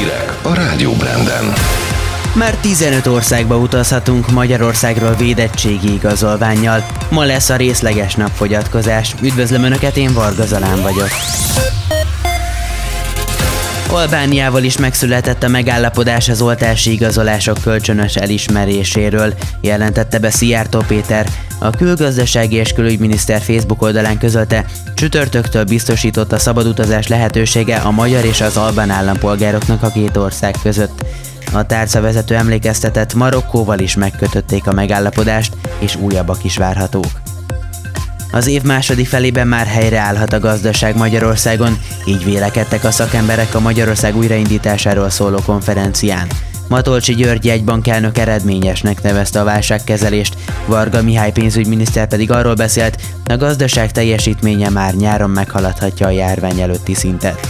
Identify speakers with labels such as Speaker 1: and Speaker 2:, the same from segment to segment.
Speaker 1: Hírek a Rádió Branden.
Speaker 2: Már 15 országba utazhatunk Magyarországról védettségi igazolványjal. Ma lesz a részleges napfogyatkozás. Üdvözlöm Önöket, én Varga Zalán vagyok. Albániával is megszületett a megállapodás az oltási igazolások kölcsönös elismeréséről, jelentette be Szijjártó Péter. A külgazdasági és külügyminiszter Facebook oldalán közölte, csütörtöktől biztosított a szabad utazás lehetősége a magyar és az albán állampolgároknak a két ország között. A tárcavezető emlékeztetett, Marokkóval is megkötötték a megállapodást, és újabbak is várhatók. Az év második felében már helyreállhat a gazdaság Magyarországon, így vélekedtek a szakemberek a Magyarország újraindításáról szóló konferencián. Matolcsi György egy bankelnök eredményesnek nevezte a válságkezelést, Varga Mihály pénzügyminiszter pedig arról beszélt, a gazdaság teljesítménye már nyáron meghaladhatja a járvány előtti szintet.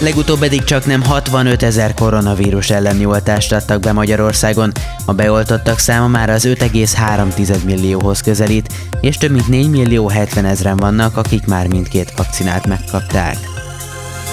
Speaker 2: Legutóbb eddig csak nem 65 ezer koronavírus elleni oltást adtak be Magyarországon, a beoltottak száma már az 5,3 millióhoz közelít, és több mint 4 millió 70 ezeren vannak, akik már mindkét vakcinát megkapták.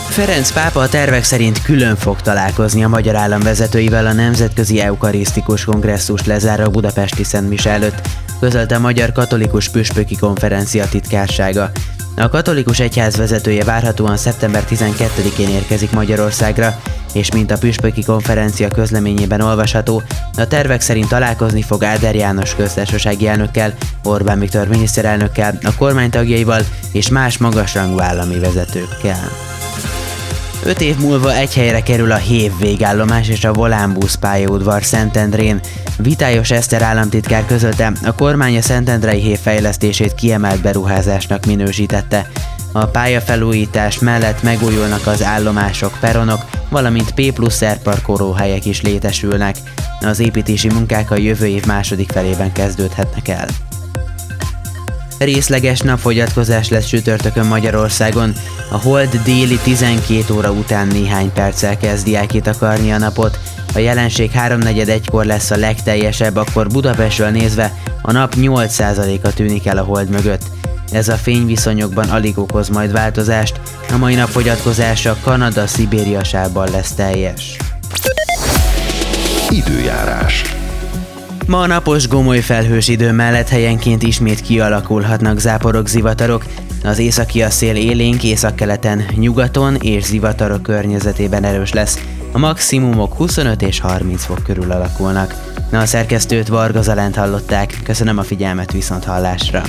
Speaker 2: Ferenc pápa a tervek szerint külön fog találkozni a magyar állam vezetőivel a Nemzetközi Eukarisztikus Kongresszus lezáró Budapesti Szent előtt, közölte a Magyar Katolikus Püspöki Konferencia titkársága. A katolikus egyház vezetője várhatóan szeptember 12-én érkezik Magyarországra, és mint a püspöki konferencia közleményében olvasható, a tervek szerint találkozni fog Áder János köztársasági elnökkel, Orbán Viktor miniszterelnökkel, a kormány tagjaival és más magasrangú állami vezetőkkel. Öt év múlva egy helyre kerül a Hév végállomás és a Volánbusz pályaudvar Szentendrén. Vitályos Eszter államtitkár közölte, a kormány a Szentendrei Hév fejlesztését kiemelt beruházásnak minősítette. A pályafelújítás mellett megújulnak az állomások, peronok, valamint P plusz helyek is létesülnek. Az építési munkák a jövő év második felében kezdődhetnek el. Részleges napfogyatkozás lesz csütörtökön Magyarországon. A hold déli 12 óra után néhány perccel kezdi el a napot. A jelenség 3.41-kor lesz a legteljesebb, akkor Budapestről nézve a nap 8%-a tűnik el a hold mögött. Ez a fényviszonyokban alig okoz majd változást, a mai nap fogyatkozása Kanada-Szibéria lesz teljes.
Speaker 1: Időjárás.
Speaker 2: Ma a napos gomoly felhős idő mellett helyenként ismét kialakulhatnak záporok, zivatarok, az északi a szél élénk északkeleten, nyugaton és zivatarok környezetében erős lesz. A maximumok 25 és 30 fok körül alakulnak. Na a szerkesztőt Varga Zalent hallották, köszönöm a figyelmet viszont hallásra.